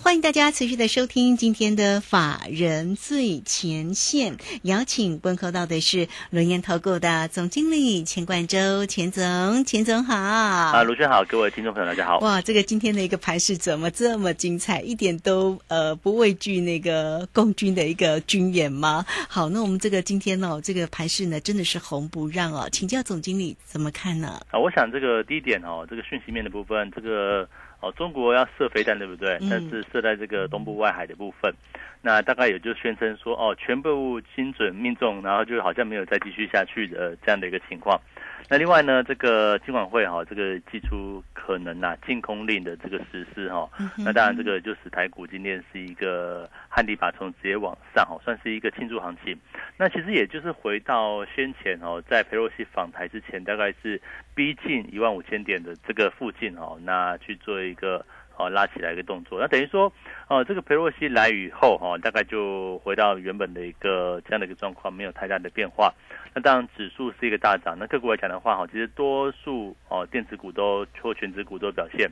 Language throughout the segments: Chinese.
欢迎大家持续的收听今天的法人最前线，邀请问候到的是轮研投顾的总经理钱冠洲，钱总，钱总好。啊，卢轩好，各位听众朋友大家好。哇，这个今天的一个盘势怎么这么精彩？一点都呃不畏惧那个共军的一个军演吗？好，那我们这个今天哦，这个盘势呢真的是红不让哦，请教总经理怎么看呢？啊，我想这个第一点哦，这个讯息面的部分，这个。哦，中国要射飞弹，对不对？但是射在这个东部外海的部分，那大概也就宣称说，哦，全部精准命中，然后就好像没有再继续下去的这样的一个情况。那另外呢，这个金管会哈，这个寄出可能呐禁空令的这个实施哈，那当然这个就使台股今天是一个旱地拔葱，直接往上哈，算是一个庆祝行情。那其实也就是回到先前哦，在佩洛西访台之前，大概是逼近一万五千点的这个附近哦，那去做一个。哦，拉起来一个动作，那等于说，哦，这个佩洛西来以后，哈，大概就回到原本的一个这样的一个状况，没有太大的变化。那当然，指数是一个大涨。那个股来讲的话，哈，其实多数哦，电子股都或全指股都表现，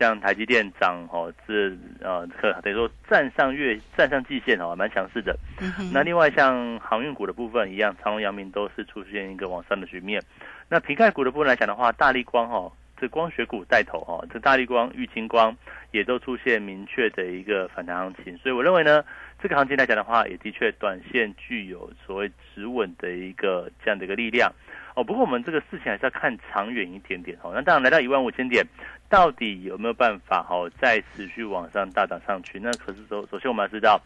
像台积电涨，哦，是呃，等于说站上月站上季线，哦，蛮强势的。那另外像航运股的部分一样，长隆、阳明都是出现一个往上的局面。那瓶盖股的部分来讲的话，大力光，哈。这光学股带头哈，这大力光、玉金光也都出现明确的一个反弹行情，所以我认为呢，这个行情来讲的话，也的确短线具有所谓止稳的一个这样的一个力量哦。不过我们这个事情还是要看长远一点点哦。那当然来到一万五千点，到底有没有办法哈再持续往上大涨上去？那可是首首先我们要知道，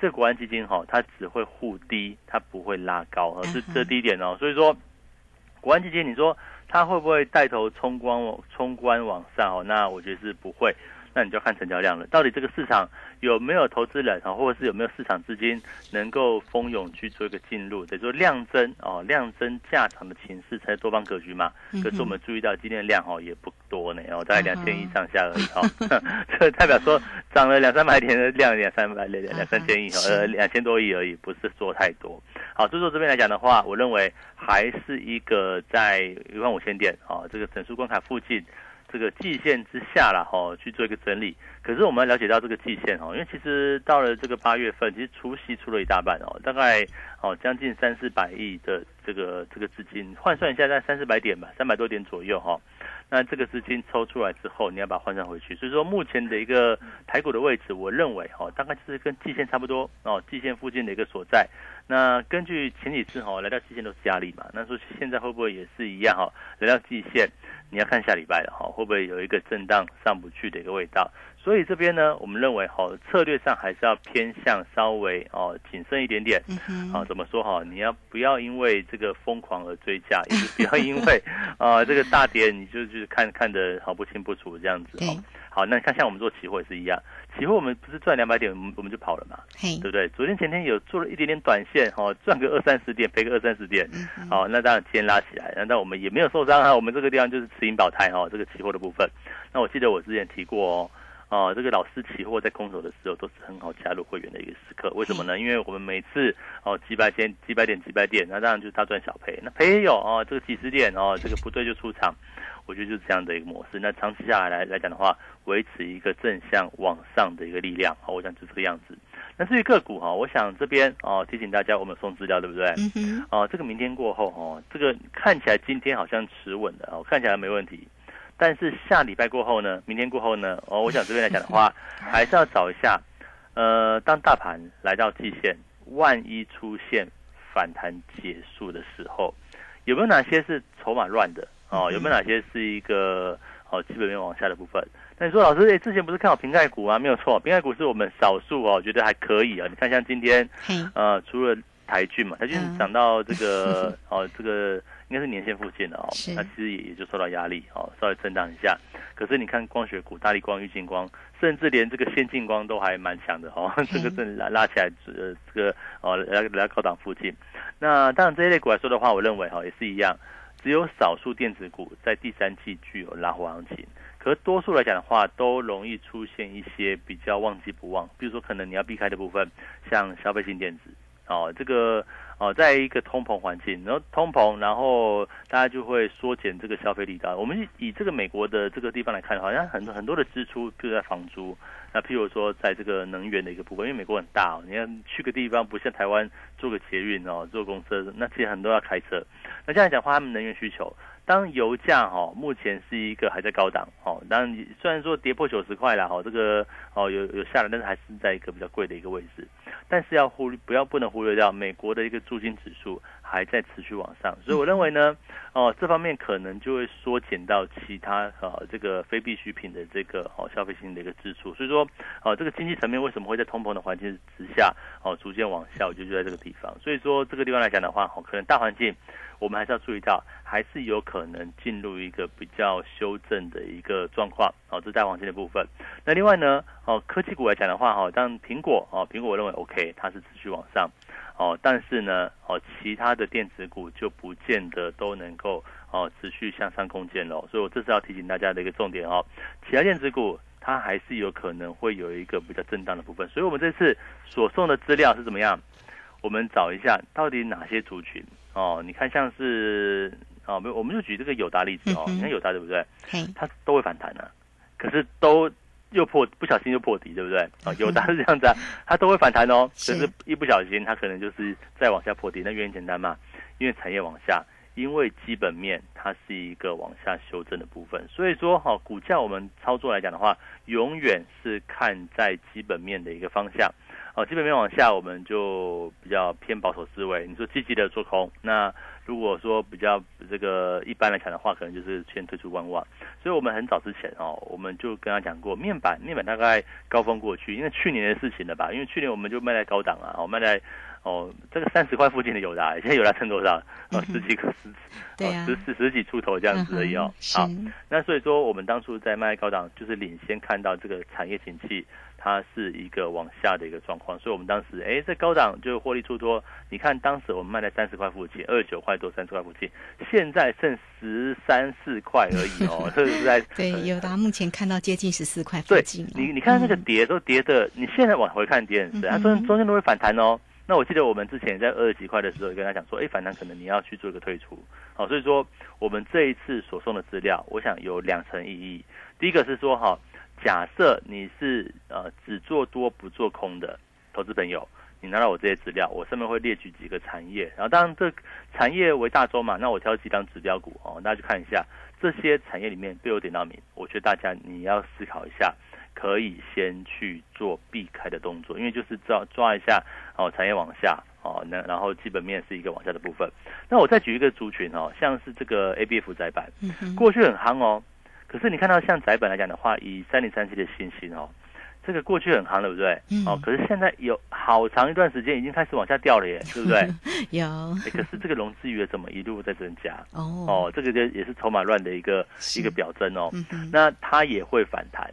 这国安基金哈它只会护低，它不会拉高，是这第一点哦。所以说国安基金，你说。它会不会带头冲关往冲关往上哦？那我觉得是不会。那你就看成交量了。到底这个市场有没有投资人啊，或者是有没有市场资金能够蜂拥去做一个进入？等于说量增哦，量增价涨的情势才是多方格局嘛。可是我们注意到今天的量哦也不多呢，哦大概两千亿上下而已哦。这代表说涨了两三百点的量，两三百两两三千亿哦，呃两千多亿而已，不是说太多。好，所以说这边来讲的话，我认为还是一个在一万五千点啊这个整数关卡附近。这个季线之下了哈，去做一个整理。可是我们了解到这个季线哦，因为其实到了这个八月份，其实除夕出了一大半哦，大概哦将近三四百亿的这个这个资金，换算一下在三四百点吧，三百多点左右哈。那这个资金抽出来之后，你要把它换算回去。所以说目前的一个台股的位置，我认为哦，大概就是跟季线差不多哦，季线附近的一个所在。那根据前几次哈来到季线都是压力嘛，那说现在会不会也是一样哈？来到季线，你要看下礼拜了哈，会不会有一个震荡上不去的一个味道？所以这边呢，我们认为哈，策略上还是要偏向稍微哦谨慎一点点。好，怎么说哈？你要不要因为这个疯狂而追加？也是不要因为啊 这个大跌你就就是看看得好不清不楚这样子。哦好，那看像我们做期货也是一样，期货我们不是赚两百点，我们我们就跑了嘛，对不对？昨天前天有做了一点点短线，哈，赚个二三十点，赔个二三十点，好，那当然今天拉起来，那我们也没有受伤啊。我们这个地方就是持盈保泰哈，这个期货的部分。那我记得我之前提过哦，哦，这个老师期货在空手的时候都是很好加入会员的一个时刻，为什么呢？因为我们每次哦几百点、几百点、几百点，那当然就是大赚小赔，那赔也有哦，这个几十点哦，这个不对就出场。我觉得就是这样的一个模式。那长期下来来来讲的话，维持一个正向往上的一个力量，好，我想就这个样子。那至于个股哈，我想这边哦提醒大家，我们送资料对不对？嗯哼。哦，这个明天过后哦，这个看起来今天好像持稳的哦，看起来没问题。但是下礼拜过后呢，明天过后呢，哦，我想这边来讲的话，还是要找一下，呃，当大盘来到季线，万一出现反弹结束的时候，有没有哪些是筹码乱的？哦，有没有哪些是一个哦基本面往下的部分？那你说老师，哎，之前不是看好瓶盖股啊？没有错，瓶盖股是我们少数哦，觉得还可以啊。你看像今天，呃，除了台骏嘛，台骏涨到这个 哦这个应该是年线附近的哦，那其实也也就受到压力哦，稍微震荡一下。可是你看光学股，大力光、玉金光，甚至连这个先进光都还蛮强的哦，这个正拉拉起来，呃，这个哦来来到高档附近。那当然这一类股来说的话，我认为哈也是一样，只有少数电子股在第三季具有拉货行情。可是多数来讲的话，都容易出现一些比较忘记不忘，比如说可能你要避开的部分，像消费性电子，哦，这个哦，在一个通膨环境，然后通膨，然后大家就会缩减这个消费力道。我们以这个美国的这个地方来看，好像很多很多的支出，譬如在房租，那譬如说在这个能源的一个部分，因为美国很大哦，你看去个地方不像台湾坐个捷运哦，坐公车，那其实很多要开车。那这样讲话，他们能源需求。当油价哈目前是一个还在高档哦，当然虽然说跌破九十块了哈，这个哦有有下来，但是还是在一个比较贵的一个位置。但是要忽略不要不能忽略掉美国的一个租金指数还在持续往上，所以我认为呢，哦这方面可能就会缩减到其他呃这个非必需品的这个哦消费性的一个支出。所以说哦这个经济层面为什么会在通膨的环境之下哦逐渐往下，我就就在这个地方。所以说这个地方来讲的话，哦可能大环境。我们还是要注意到，还是有可能进入一个比较修正的一个状况，哦，这是大黄金的部分。那另外呢，哦，科技股来讲的话，哈，当苹果，哦，苹果我认为 OK，它是持续往上，哦，但是呢，哦，其他的电子股就不见得都能够，哦，持续向上空间了。所以我这是要提醒大家的一个重点哦，其他电子股它还是有可能会有一个比较震荡的部分。所以我们这次所送的资料是怎么样？我们找一下到底哪些族群。哦，你看像是哦，没有，我们就举这个友达例子哦，你看友达对不对？它都会反弹的，可是都又破，不小心就破底，对不对？啊，友达是这样子，啊，它都会反弹哦，可是一不小心它可能就是再往下破底。那原因简单嘛，因为产业往下，因为基本面它是一个往下修正的部分，所以说哈，股价我们操作来讲的话，永远是看在基本面的一个方向。哦，基本面往下，我们就比较偏保守思维。你说积极的做空，那如果说比较这个一般来讲的话，可能就是先退出观望。所以我们很早之前哦，我们就跟他讲过，面板面板大概高峰过去，因为去年的事情了吧？因为去年我们就卖在高档啊，我卖在哦这个三十块附近的友达，现在友达剩多少？哦十几个十哦十十十几出头这样子而已哦。好，那所以说我们当初在卖高档，就是领先看到这个产业景气。它是一个往下的一个状况，所以我们当时哎，在高档就获利出多。你看当时我们卖在三十块附近，二十九块多，三十块附近，现在剩十三四块而已哦，这是在对，有达目前看到接近十四块附近。你你看那个跌都跌的，你现在往回看跌很深，它中中间都会反弹哦。那我记得我们之前在二十几块的时候，跟他讲说，哎，反弹可能你要去做一个退出。好，所以说我们这一次所送的资料，我想有两层意义。第一个是说哈。假设你是呃只做多不做空的投资朋友，你拿到我这些资料，我上面会列举几个产业，然后当然这产业为大宗嘛，那我挑几张指标股哦，大家去看一下这些产业里面都有点到名，我觉得大家你要思考一下，可以先去做避开的动作，因为就是抓抓一下哦产业往下哦，那然后基本面是一个往下的部分。那我再举一个族群哦，像是这个 A B F 窄板，过去很夯哦。可是你看到像窄板来讲的话，以三零三七的信心哦，这个过去很夯，对不对？哦，可是现在有好长一段时间已经开始往下掉了耶，对不对？有。可是这个融资余额怎么一路在增加？哦哦，这个就也是筹码乱的一个一个表征哦。那它也会反弹，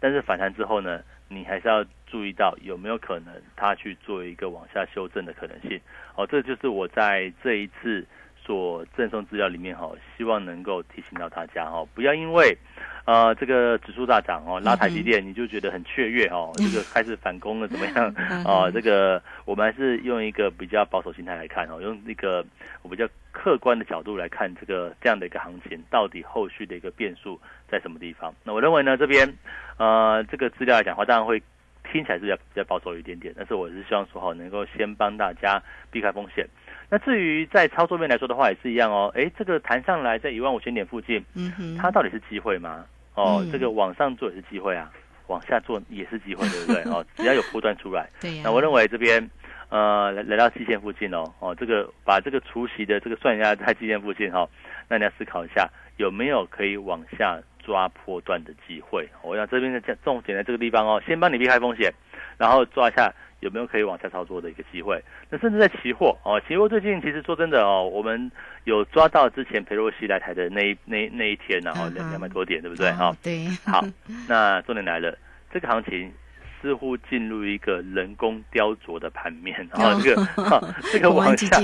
但是反弹之后呢，你还是要注意到有没有可能它去做一个往下修正的可能性。哦，这就是我在这一次。所赠送资料里面哈，希望能够提醒到大家哈，不要因为，呃，这个指数大涨哦，拉台积电你就觉得很雀跃哦，这个开始反攻了怎么样？哦，这个我们还是用一个比较保守心态来看哦，用那个我比较客观的角度来看这个这样的一个行情，到底后续的一个变数在什么地方？那我认为呢，这边呃，这个资料来讲的话，当然会听起来是比较比较保守一点点，但是我是希望说好能够先帮大家避开风险。那至于在操作面来说的话，也是一样哦。哎，这个弹上来在一万五千点附近，嗯哼，它到底是机会吗？哦，这个往上做也是机会啊，往下做也是机会，对不对？哦，只要有波段出来，对。那我认为这边，呃，来来到基线附近哦，哦，这个把这个除夕的这个算一下在基线附近哈，那你要思考一下有没有可以往下抓破段的机会。我想这边的重点在这个地方哦，先帮你避开风险，然后抓一下有没有可以往下操作的一个机会？那甚至在期货哦，期货最近其实说真的哦，我们有抓到之前裴洛西来台的那一那那一天，然后两两百多点，对不对？哈，对。好，那重点来了，这个行情似乎进入一个人工雕琢的盘面，然后这个 这个往下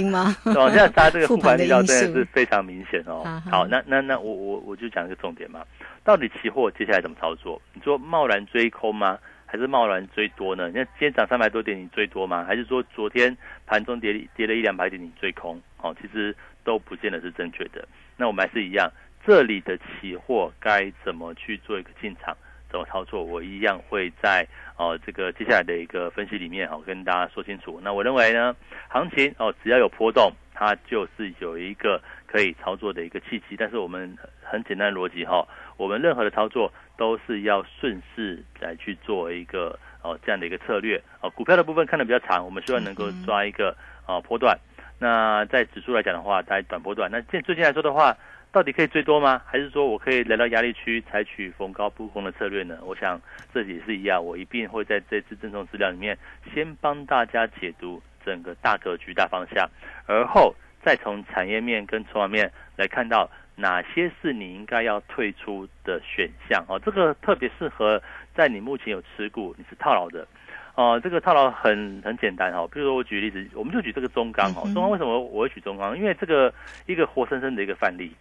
往下杀，这个护盘力道真的是非常明显哦。好，那那那我我我就讲一个重点嘛，到底期货接下来怎么操作？你说贸然追空吗？还是贸然追多呢？你看今天涨三百多点，你追多吗？还是说昨天盘中跌跌了一两百点，你追空？哦，其实都不见得是正确的。那我们还是一样，这里的期货该怎么去做一个进场，怎么操作？我一样会在哦这个接下来的一个分析里面哦跟大家说清楚。那我认为呢，行情哦只要有波动，它就是有一个可以操作的一个契机。但是我们很简单的逻辑哈，我们任何的操作。都是要顺势来去做一个哦这样的一个策略哦，股票的部分看的比较长，我们希望能够抓一个哦波段。那在指数来讲的话，在短波段。那现最近来说的话，到底可以最多吗？还是说我可以来到压力区采取逢高布空的策略呢？我想这也是一样，我一定会在这次赠送资料里面先帮大家解读整个大格局大方向，而后再从产业面跟筹码面来看到。哪些是你应该要退出的选项哦？这个特别适合在你目前有持股，你是套牢的哦。这个套牢很很简单哈，比如说我举例子，我们就举这个中钢哦。中钢为什么我会举中钢？因为这个一个活生生的一个范例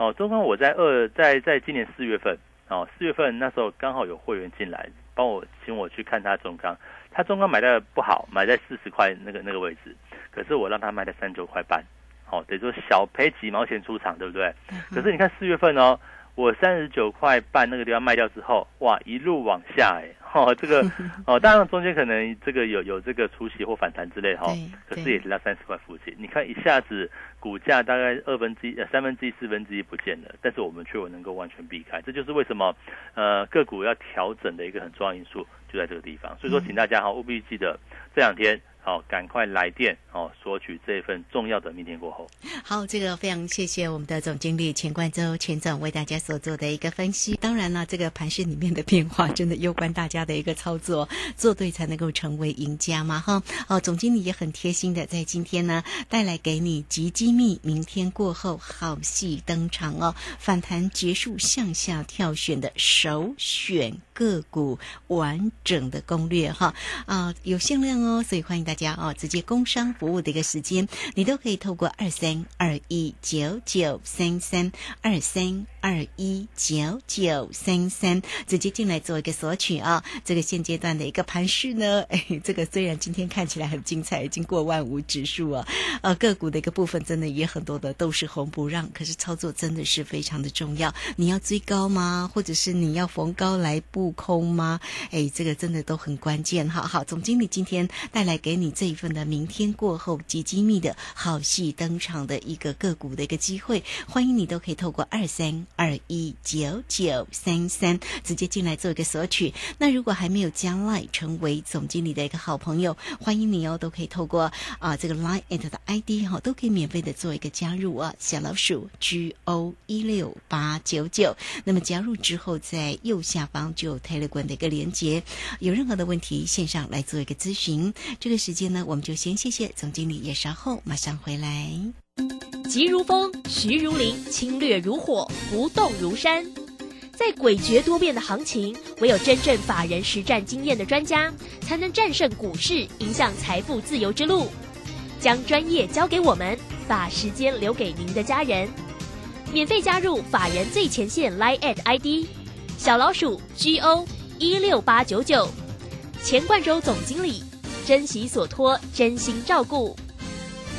哦。中钢我在二在在今年四月份哦，四月份那时候刚好有会员进来帮我请我去看他中钢，他中钢买的不好，买在四十块那个那个位置，可是我让他卖在三九块半。哦，等于说小赔几毛钱出场，对不对？可是你看四月份哦，我三十九块半那个地方卖掉之后，哇，一路往下哎，哦，这个 哦，当然中间可能这个有有这个出息或反弹之类哈，可是也是在三十块附近。你看一下子股价大概二分之一、呃三分之一、四分之一不见了，但是我们却能够完全避开，这就是为什么呃个股要调整的一个很重要因素就在这个地方。所以说，请大家哈务必记得这两天。好，赶快来电哦，索取这份重要的。明天过后，好，这个非常谢谢我们的总经理钱冠洲钱总为大家所做的一个分析。当然了，这个盘市里面的变化真的攸关大家的一个操作，做对才能够成为赢家嘛哈。哦，总经理也很贴心的在今天呢带来给你极机密，明天过后好戏登场哦，反弹结束向下跳选的首选个股完整的攻略哈啊，有限量哦，所以欢迎。大大家哦，直接工商服务的一个时间，你都可以透过二三二一九九三三二三二一九九三三直接进来做一个索取啊。这个现阶段的一个盘势呢，哎，这个虽然今天看起来很精彩，已经过万五指数啊，呃，个股的一个部分真的也很多的都是红不让，可是操作真的是非常的重要。你要追高吗？或者是你要逢高来布空吗？哎，这个真的都很关键。好好，总经理今天带来给。你这一份的明天过后及机密的好戏登场的一个个股的一个机会，欢迎你都可以透过二三二一九九三三直接进来做一个索取。那如果还没有加 Line 成为总经理的一个好朋友，欢迎你哦，都可以透过啊这个 Line at 的 ID 哈，都可以免费的做一个加入啊，小老鼠 G O 一六八九九。那么加入之后，在右下方就有 Telegram 的一个连接，有任何的问题线上来做一个咨询，这个。时间呢，我们就先谢谢总经理，也稍后马上回来。急如风，徐如林，侵略如火，不动如山。在诡谲多变的行情，唯有真正法人实战经验的专家，才能战胜股市，迎向财富自由之路。将专业交给我们，把时间留给您的家人。免费加入法人最前线 Line at ID 小老鼠 G O 一六八九九，钱冠洲总经理。珍惜所托，真心照顾。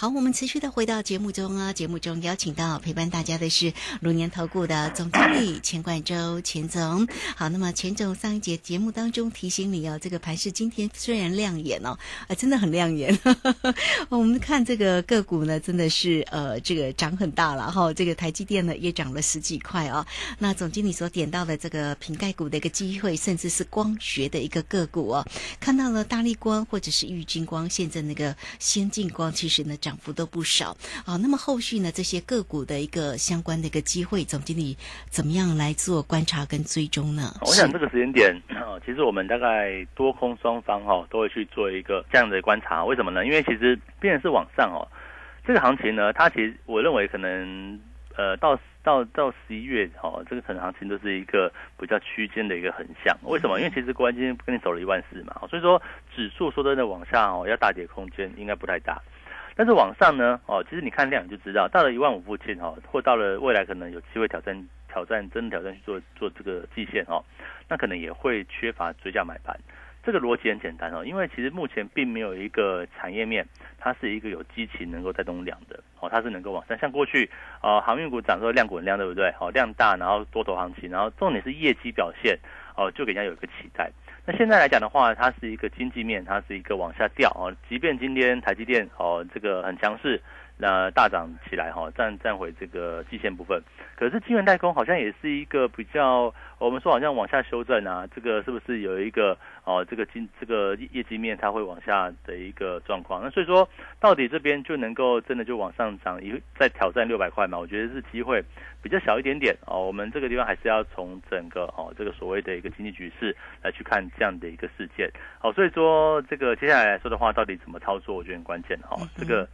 好，我们持续的回到节目中啊，节目中邀请到陪伴大家的是龙年投顾的总经理钱冠洲钱总。好，那么钱总上一节节目当中提醒你哦，这个盘市今天虽然亮眼哦，啊，真的很亮眼。我们看这个个股呢，真的是呃，这个涨很大了哈。这个台积电呢也涨了十几块哦。那总经理所点到的这个瓶盖股的一个机会，甚至是光学的一个个股哦，看到了大力光或者是玉金光，现在那个先进光，其实呢涨。涨幅都不少啊，那么后续呢？这些个股的一个相关的一个机会，总经理怎么样来做观察跟追踪呢？我想这个时间点啊，其实我们大概多空双方哈都会去做一个这样的观察。为什么呢？因为其实变成是往上哦，这个行情呢，它其实我认为可能呃到到到十一月哦，这个整行情都是一个比较区间的一个横向。为什么？因为其实国安今天跟你走了一万四嘛，所以说指数说真的往下哦，要大跌空间应该不太大。但是往上呢，哦，其实你看量就知道，到了一万五附近哈，或到了未来可能有机会挑战挑战真的挑战去做做这个季线哦，那可能也会缺乏追加买盘。这个逻辑很简单哦，因为其实目前并没有一个产业面，它是一个有激情能够带动量的哦，它是能够往上。像过去呃航运股涨说量滚量对不对？哦量大，然后多头行情，然后重点是业绩表现哦，就给人家有一个期待。那现在来讲的话，它是一个经济面，它是一个往下掉啊。即便今天台积电哦这个很强势，那大涨起来哈，站站回这个季线部分，可是晶圆代工好像也是一个比较，我们说好像往下修正啊，这个是不是有一个哦这个经这个业绩面它会往下的一个状况？那所以说到底这边就能够真的就往上涨，一再挑战六百块嘛？我觉得是机会。比较小一点点哦，我们这个地方还是要从整个哦这个所谓的一个经济局势来去看这样的一个事件，好，所以说这个接下来来说的话，到底怎么操作，我觉得很关键哈。这个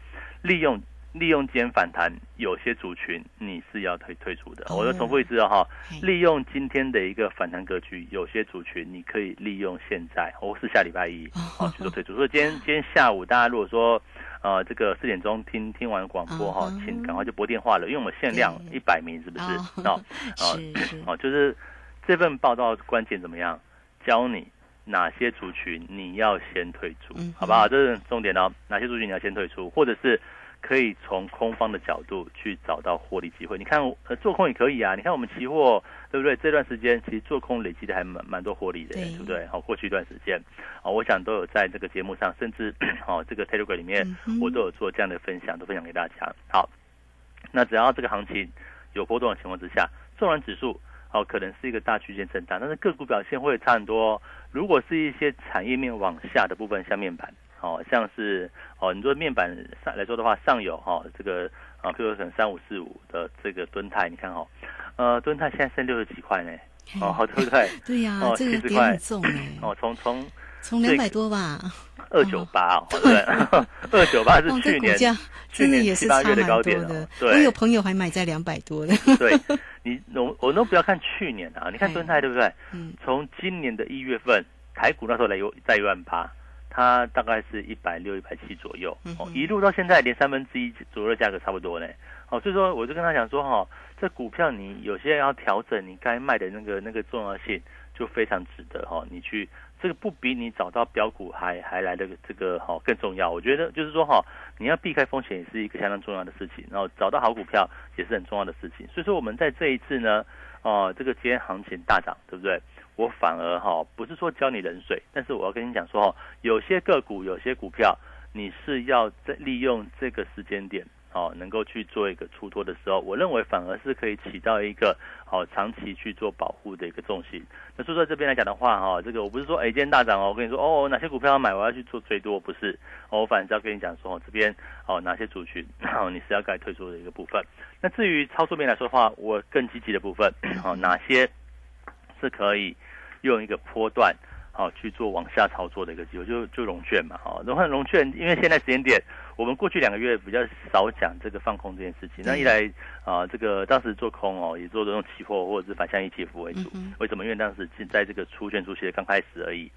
利用利用今天反弹，有些族群你是要退退出的。我又重复一次哈，利用今天的一个反弹格局，有些族群你可以利用现在，或是下礼拜一哦去做退出。所以今天 今天下午大家如果说。呃，这个四点钟听听完广播哈，请赶快就拨电话了，因为我们限量一百名，是不是？哦，哦，就是这份报道关键怎么样？教你哪些族群你要先退出，好不好？这是重点哦。哪些族群你要先退出，或者是可以从空方的角度去找到获利机会？你看，呃，做空也可以啊。你看我们期货。对不对？这段时间其实做空累积的还蛮蛮多获利的，对不对？好，过去一段时间，哦，我想都有在这个节目上，甚至哦这个 Telegram 里面，我都有做这样的分享，都分享给大家。好，那只要这个行情有波动的情况之下，纵然指数哦可能是一个大区间震荡，但是个股表现会差很多。如果是一些产业面往下的部分，像面板，哦，像是哦你说面板上来说的话，上有哈这个啊，譬如说三五四五的这个吨泰，你看哦。呃，吨泰现在剩六十几块呢，哦，好对不对？对呀，这个点很重哦，从从从两百多吧，二九八哦，对，二九八是去年真的也是差蛮多的。我有朋友还买在两百多的。对，你我我都不要看去年啊，你看吨泰对不对？嗯，从今年的一月份，台股那时候来有在一万八，它大概是一百六、一百七左右，哦，一路到现在连三分之一左右的价格差不多呢。哦，所以说我就跟他讲说哈。这股票你有些要调整，你该卖的那个那个重要性就非常值得哈。你去这个不比你找到标股还还来的这个哈更重要。我觉得就是说哈，你要避开风险也是一个相当重要的事情，然后找到好股票也是很重要的事情。所以说我们在这一次呢，哦，这个今天行情大涨，对不对？我反而哈不是说教你冷水，但是我要跟你讲说哈，有些个股有些股票你是要在利用这个时间点。哦，能够去做一个出脱的时候，我认为反而是可以起到一个好长期去做保护的一个重心。那所以说这边来讲的话，哈，这个我不是说哎今天大涨哦，我跟你说哦哪些股票要买，我要去做最多，不是，哦我反而是要跟你讲说哦这边哦哪些族群哦你是要该退出的一个部分。那至于操作面来说的话，我更积极的部分，哦哪些是可以用一个波段。好去做往下操作的一个机会，就就融券嘛，哈，融券融券，因为现在时间点，我们过去两个月比较少讲这个放空这件事情。那一来啊，这个当时做空哦，也做这种期货或者是反向 ETF 为主。为什么？因为当时在这个出券出息的刚开始而已。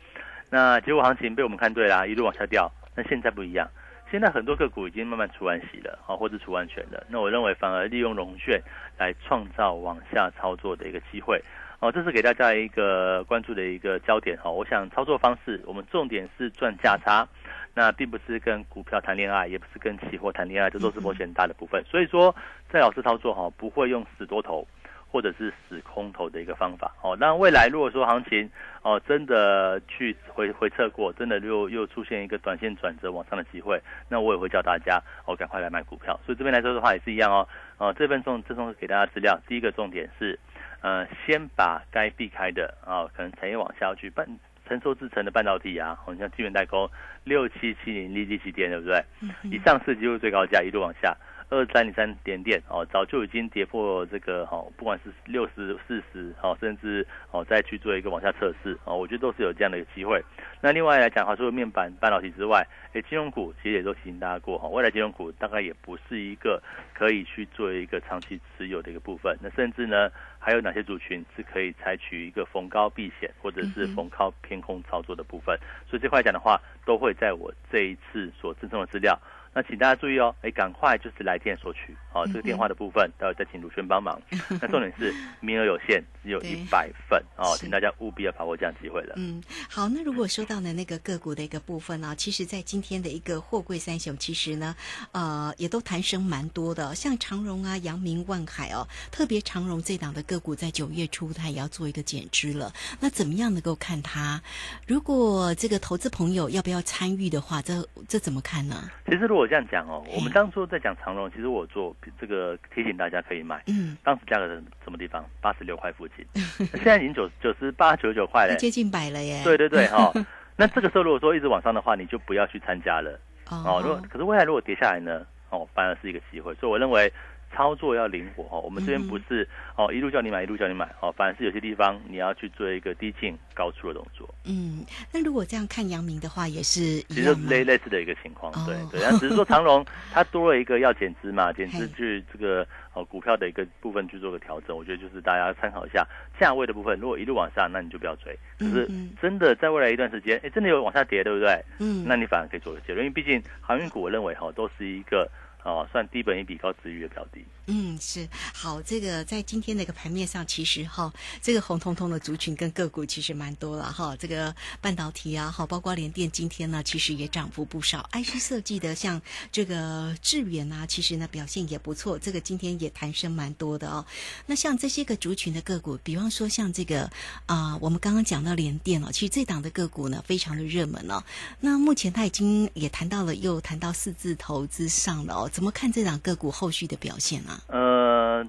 那结果行情被我们看对啦，一路往下掉。那现在不一样，现在很多个股已经慢慢出完息了，啊，或者出完全了。那我认为反而利用融券来创造往下操作的一个机会。哦，这是给大家一个关注的一个焦点哈。我想操作方式，我们重点是赚价差，那并不是跟股票谈恋爱，也不是跟期货谈恋爱，这都是风险大的部分。所以说，在老师操作哈，不会用死多头或者是死空头的一个方法哦。那未来如果说行情哦真的去回回测过，真的又又出现一个短线转折往上的机会，那我也会叫大家哦赶快来买股票。所以这边来说的话也是一样哦。哦，这份重这份给大家资料，第一个重点是。呃，先把该避开的啊，可能产业往下去半成熟制成的半导体啊，好像基本代工六七七零立即起点，对不对？一上市就是最高价，一路往下。二三零三点点哦，早就已经跌破这个哈，不管是六十四十哦，甚至哦再去做一个往下测试哦，我觉得都是有这样的一个机会。那另外来讲的话，除了面板半导体之外，哎，金融股其实也都提醒大家过哈，未来金融股大概也不是一个可以去做一个长期持有的一个部分。那甚至呢，还有哪些族群是可以采取一个逢高避险或者是逢高偏空操作的部分？所以这块讲的话，都会在我这一次所赠送的资料。那请大家注意哦，哎，赶快就是来电索取，哦，这个电话的部分，待会再请卢轩帮忙。那重点是名额有限，只有一百份哦，请大家务必要把握这样机会了。嗯，好，那如果说到呢那个个股的一个部分呢，其实在今天的一个货柜三雄，其实呢，呃，也都弹升蛮多的，像长荣啊、阳明、万海哦，特别长荣这档的个股，在九月初它也要做一个减资了。那怎么样能够看它？如果这个投资朋友要不要参与的话，这这怎么看呢？其实如我这样讲哦，我们当初在讲长荣，其实我做这个提醒大家可以买。嗯，当时价格是什么地方？八十六块附近，现在已经九九十八九十九块了，接近百了耶。对对对哈，那这个时候如果说一直往上的话，你就不要去参加了。哦，如果可是未来如果跌下来呢？哦，反而是一个机会。所以我认为。操作要灵活哦，我们这边不是哦一路叫你买一路叫你买哦，反而是有些地方你要去做一个低进高出的动作。嗯，那如果这样看阳明的话，也是其实类类似的一个情况，对对。那只是说长荣 它多了一个要减资嘛，减资去这个哦股票的一个部分去做个调整，我觉得就是大家参考一下价位的部分。如果一路往上，那你就不要追。可是真的在未来一段时间，哎，真的有往下跌，对不对？嗯，那你反而可以做个结论，因为毕竟航运股，我认为哈都是一个。哦，算低本一比高值域的较低。嗯，是好。这个在今天那个盘面上，其实哈，这个红彤彤的族群跟个股其实蛮多了哈。这个半导体啊，好，包括联电今天呢，其实也涨幅不少。IC 设计的像这个致远啊，其实呢表现也不错。这个今天也弹升蛮多的哦。那像这些个族群的个股，比方说像这个啊，我们刚刚讲到联电哦，其实这档的个股呢非常的热门哦。那目前它已经也谈到了，又谈到四字头之上了哦。怎么看这档个股后续的表现啊？呃，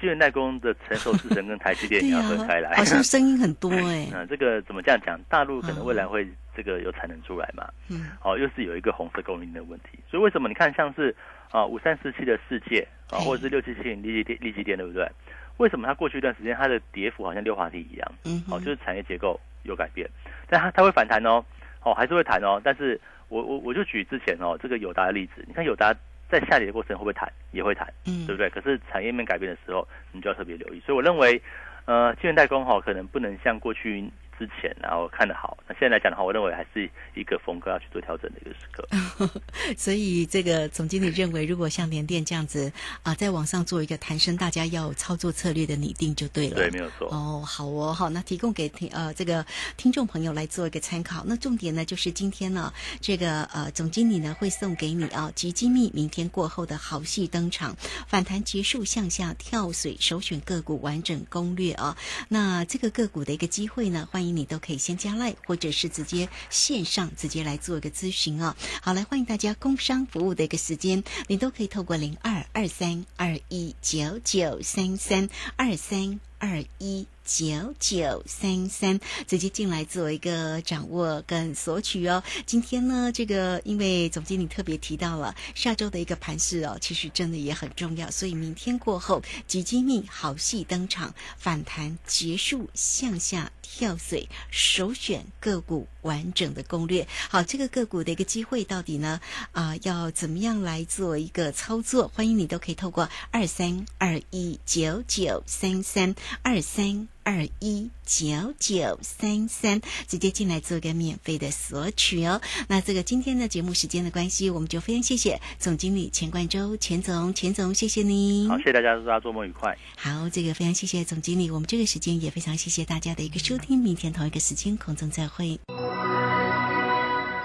晶圆代工的成熟制程跟台积电 要分开来，好像声音很多哎。嗯，这个怎么这样讲？大陆可能未来会这个有产能出来嘛？嗯，哦，又是有一个红色供应的问题。所以为什么你看像是啊五三四七的世界啊，或者是六七七零利基电利基电，对不对？为什么它过去一段时间它的跌幅好像溜滑梯一样？嗯，哦，就是产业结构有改变，但它它会反弹哦，哦还是会弹哦。但是我我我就举之前哦这个友达的例子，你看友达。在下跌的过程会不会弹？也会弹，嗯，对不对？可是产业面改变的时候，你就要特别留意。所以我认为，呃，晶圆代工哈，可能不能像过去。之前，然后看得好。那现在来讲的话，我认为还是一个风格要去做调整的一个时刻。所以，这个总经理认为，如果像联电这样子啊，在网上做一个谈升，大家要操作策略的拟定就对了。对，没有错。哦，好哦，好，那提供给听呃这个听众朋友来做一个参考。那重点呢，就是今天呢，这个呃总经理呢会送给你啊，集机密明天过后的好戏登场，反弹结束向下跳水，首选个股完整攻略啊。那这个个股的一个机会呢，欢你都可以先加赖，或者是直接线上直接来做一个咨询哦。好，来欢迎大家工商服务的一个时间，你都可以透过零二二三二一九九三三二三二一。九九三三，直接进来做一个掌握跟索取哦。今天呢，这个因为总经理特别提到了下周的一个盘势哦，其实真的也很重要。所以明天过后，几机密好戏登场，反弹结束，向下跳水，首选个股完整的攻略。好，这个个股的一个机会到底呢？啊，要怎么样来做一个操作？欢迎你都可以透过二三二一九九三三二三。二一九九三三，直接进来做个免费的索取哦。那这个今天的节目时间的关系，我们就非常谢谢总经理钱冠周钱总，钱总谢谢您。好，谢谢大家，祝大家周末愉快。好，这个非常谢谢总经理，我们这个时间也非常谢谢大家的一个收听，明天同一个时间空中再会。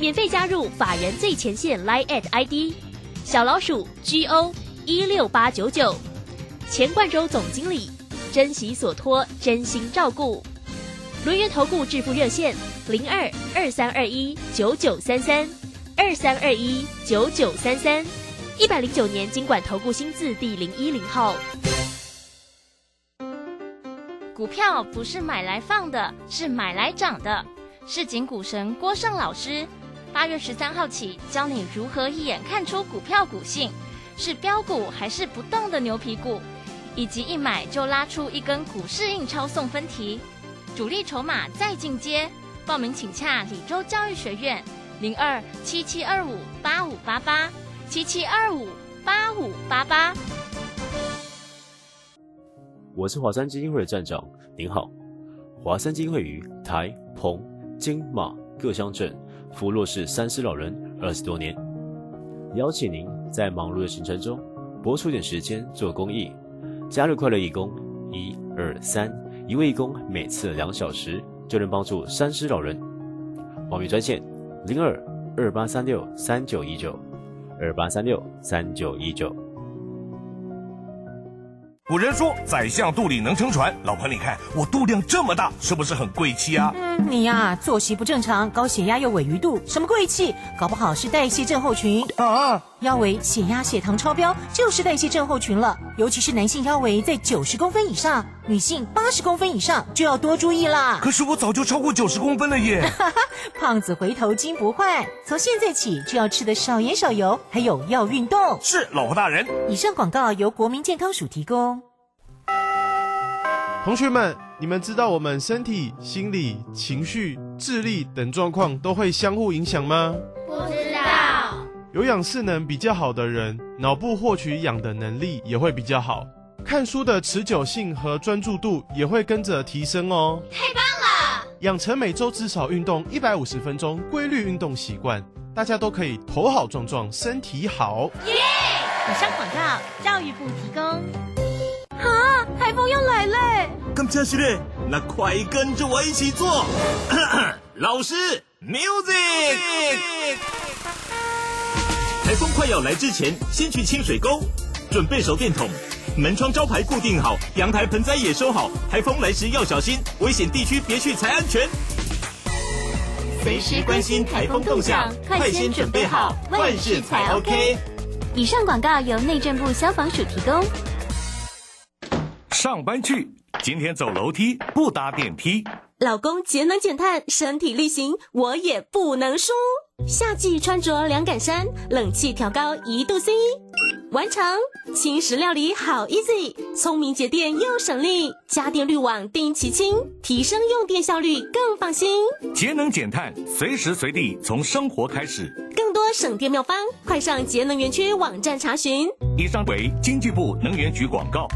免费加入法人最前线 Line at ID 小老鼠 G O 一六八九九，钱冠洲总经理，珍惜所托，真心照顾。轮源投顾致富热线零二二三二一九九三三二三二一九九三三，一百零九年经管投顾新字第零一零号。股票不是买来放的，是买来涨的。市井股神郭胜老师，八月十三号起教你如何一眼看出股票股性，是标股还是不动的牛皮股，以及一买就拉出一根股市印钞送分题，主力筹码再进阶。报名请洽李州教育学院零二七七二五八五八八七七二五八五八八。我是华山基金会的站长，您好。华山基金会于台、澎、金、马各乡镇服务弱势三师老人二十多年，邀请您在忙碌的行程中拨出点时间做公益，加入快乐义工，一二三，一位义工每次两小时就能帮助三师老人。报名专线零二二八三六三九一九二八三六三九一九。古人说宰相肚里能撑船，老婆你看我肚量这么大，是不是很贵气啊？嗯，你呀作息不正常，高血压又尾鱼肚，什么贵气？搞不好是代谢症候群啊！腰围、血压、血糖超标就是代谢症候群了，尤其是男性腰围在九十公分以上，女性八十公分以上就要多注意啦。可是我早就超过九十公分了耶！胖子回头金不换，从现在起就要吃的少盐少油，还有要运动。是老婆大人。以上广告由国民健康署提供。同学们，你们知道我们身体、心理、情绪、智力等状况都会相互影响吗？不知道。有氧势能比较好的人，脑部获取氧的能力也会比较好，看书的持久性和专注度也会跟着提升哦。太棒了！养成每周至少运动一百五十分钟规律运动习惯，大家都可以头好壮壮，身体好。耶！以上广告，教育部提供。啊！台风要来嘞！咁真是嘞，那快跟着我一起做。老师，music。台风快要来之前，先去清水沟，准备手电筒，门窗招牌固定好，阳台盆栽也收好。台风来时要小心，危险地区别去才安全。随时关心台风动向，快先准备好，万事才 OK。以上广告由内政部消防署提供。上班去，今天走楼梯不搭电梯。老公节能减碳，身体力行，我也不能输。夏季穿着凉感衫，冷气调高一度 C，完成。轻食料理好 easy，聪明节电又省力，家电滤网定期清，提升用电效率更放心。节能减碳，随时随地从生活开始。更多省电妙方，快上节能园区网站查询。以上为经济部能源局广告。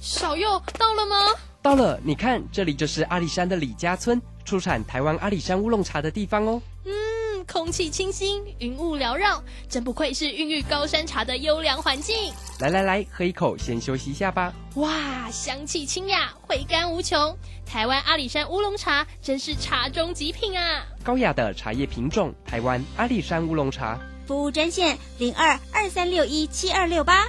小右到了吗？到了，你看，这里就是阿里山的李家村，出产台湾阿里山乌龙茶的地方哦。嗯，空气清新，云雾缭绕，真不愧是孕育高山茶的优良环境。来来来，喝一口，先休息一下吧。哇，香气清雅，回甘无穷。台湾阿里山乌龙茶真是茶中极品啊！高雅的茶叶品种，台湾阿里山乌龙茶。服务专线零二二三六一七二六八。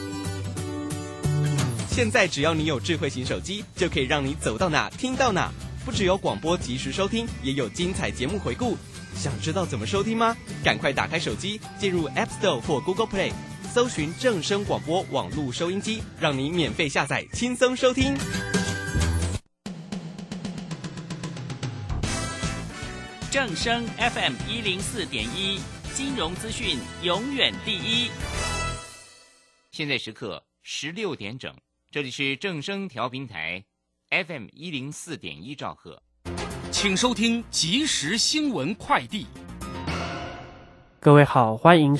现在只要你有智慧型手机，就可以让你走到哪听到哪。不只有广播及时收听，也有精彩节目回顾。想知道怎么收听吗？赶快打开手机，进入 App Store 或 Google Play，搜寻正声广播网络收音机，让你免费下载，轻松收听。正声 FM 一零四点一，金融资讯永远第一。现在时刻十六点整，这里是正声调频台 FM 一零四点一兆赫，请收听即时新闻快递。各位好，欢迎。